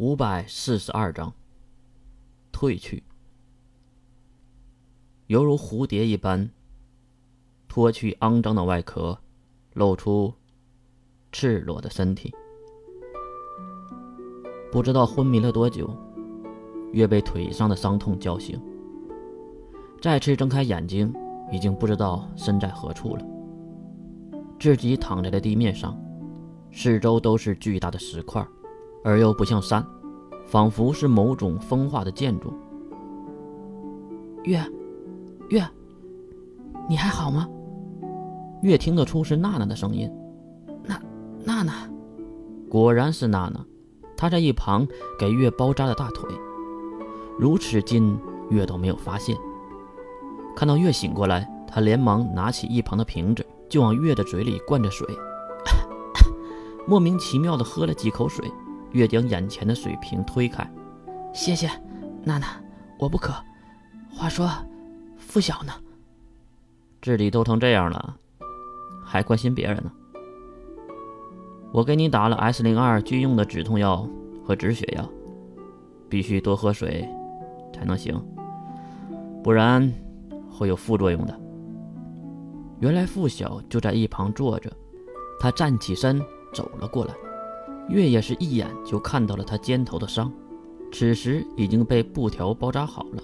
五百四十二章。褪去，犹如蝴蝶一般，脱去肮脏的外壳，露出赤裸的身体。不知道昏迷了多久，越被腿上的伤痛叫醒，再次睁开眼睛，已经不知道身在何处了。自己躺在了地面上，四周都是巨大的石块。而又不像山，仿佛是某种风化的建筑。月，月，你还好吗？月听得出是娜娜的声音。娜，娜娜，果然是娜娜。她在一旁给月包扎了大腿，如此近，月都没有发现。看到月醒过来，他连忙拿起一旁的瓶子，就往月的嘴里灌着水，莫名其妙的喝了几口水。越将眼前的水瓶推开，谢谢，娜娜，我不渴。话说，付晓呢？自己都成这样了，还关心别人呢？我给你打了 S 零二军用的止痛药和止血药，必须多喝水才能行，不然会有副作用的。原来付晓就在一旁坐着，他站起身走了过来。月也是一眼就看到了他肩头的伤，此时已经被布条包扎好了。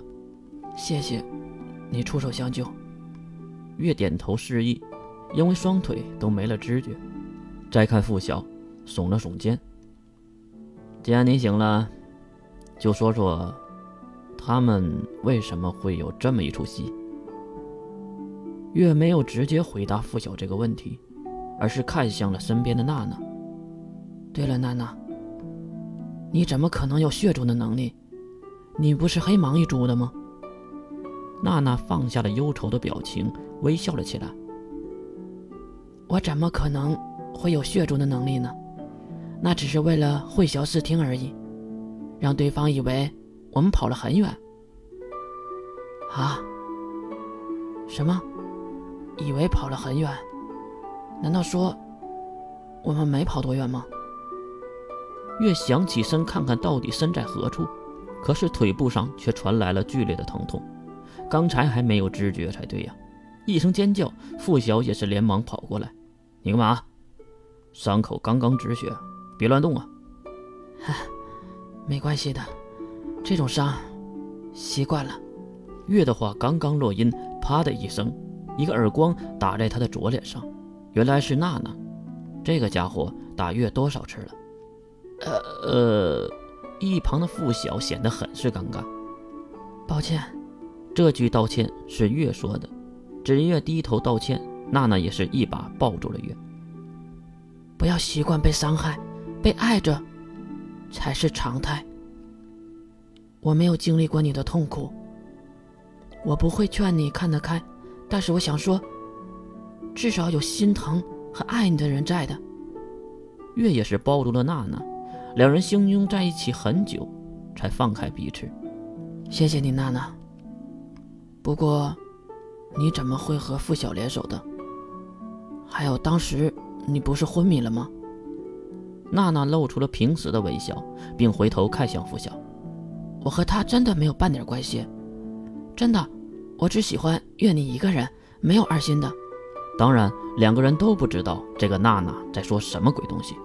谢谢，你出手相救。月点头示意，因为双腿都没了知觉。再看付晓，耸了耸肩。既然你醒了，就说说，他们为什么会有这么一出戏？月没有直接回答付晓这个问题，而是看向了身边的娜娜。对了，娜娜，你怎么可能有血种的能力？你不是黑芒一族的吗？娜娜放下了忧愁的表情，微笑了起来。我怎么可能会有血种的能力呢？那只是为了混淆视听而已，让对方以为我们跑了很远。啊？什么？以为跑了很远？难道说我们没跑多远吗？月想起身看看到底身在何处，可是腿部上却传来了剧烈的疼痛，刚才还没有知觉才对呀！一声尖叫，付晓也是连忙跑过来：“你干嘛？伤口刚刚止血，别乱动啊！”“哈，没关系的，这种伤习惯了。”月的话刚刚落音，啪的一声，一个耳光打在他的左脸上，原来是娜娜，这个家伙打月多少次了？呃呃，一旁的付晓显得很是尴尬。抱歉，这句道歉是月说的。只月低头道歉，娜娜也是一把抱住了月。不要习惯被伤害，被爱着才是常态。我没有经历过你的痛苦，我不会劝你看得开，但是我想说，至少有心疼和爱你的人在的。月也是抱住了娜娜。两人相拥在一起很久，才放开彼此。谢谢你，娜娜。不过，你怎么会和付晓联手的？还有，当时你不是昏迷了吗？娜娜露出了平时的微笑，并回头看向付晓。我和他真的没有半点关系，真的，我只喜欢月你一个人，没有二心的。当然，两个人都不知道这个娜娜在说什么鬼东西。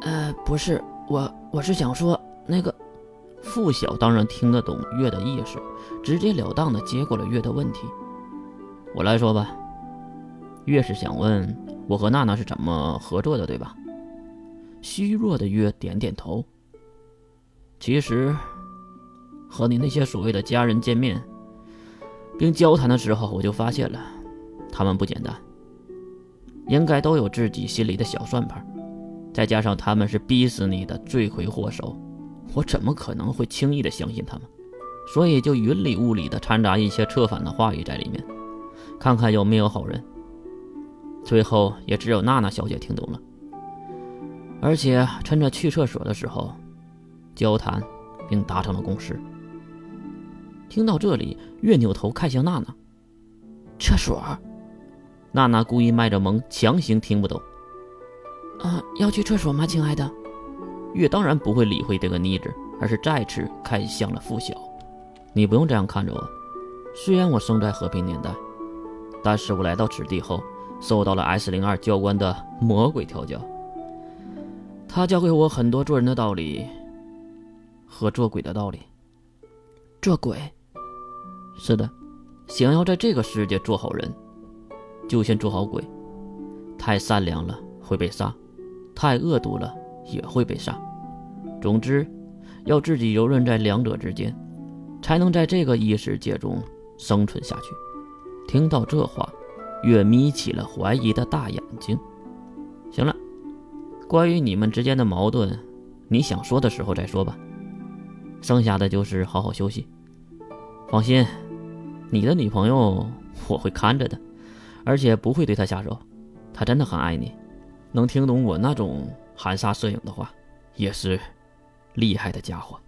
呃，不是。我我是想说，那个付晓当然听得懂月的意思，直截了当的接过了月的问题。我来说吧，月是想问我和娜娜是怎么合作的，对吧？虚弱的月点点头。其实，和你那些所谓的家人见面并交谈的时候，我就发现了，他们不简单，应该都有自己心里的小算盘。再加上他们是逼死你的罪魁祸首，我怎么可能会轻易的相信他们？所以就云里雾里的掺杂一些策反的话语在里面，看看有没有好人。最后也只有娜娜小姐听懂了，而且趁着去厕所的时候交谈，并达成了共识。听到这里，月扭头看向娜娜，厕所。娜娜故意卖着萌，强行听不懂。啊，要去厕所吗，亲爱的？月当然不会理会这个妮子，而是再次看向了付晓。你不用这样看着我。虽然我生在和平年代，但是我来到此地后，受到了 S 零二教官的魔鬼调教。他教会我很多做人的道理和做鬼的道理。做鬼？是的，想要在这个世界做好人，就先做好鬼。太善良了会被杀，太恶毒了也会被杀。总之，要自己游刃在两者之间，才能在这个异世界中。生存下去。听到这话，月眯起了怀疑的大眼睛。行了，关于你们之间的矛盾，你想说的时候再说吧。剩下的就是好好休息。放心，你的女朋友我会看着的，而且不会对她下手。她真的很爱你，能听懂我那种含沙射影的话，也是厉害的家伙。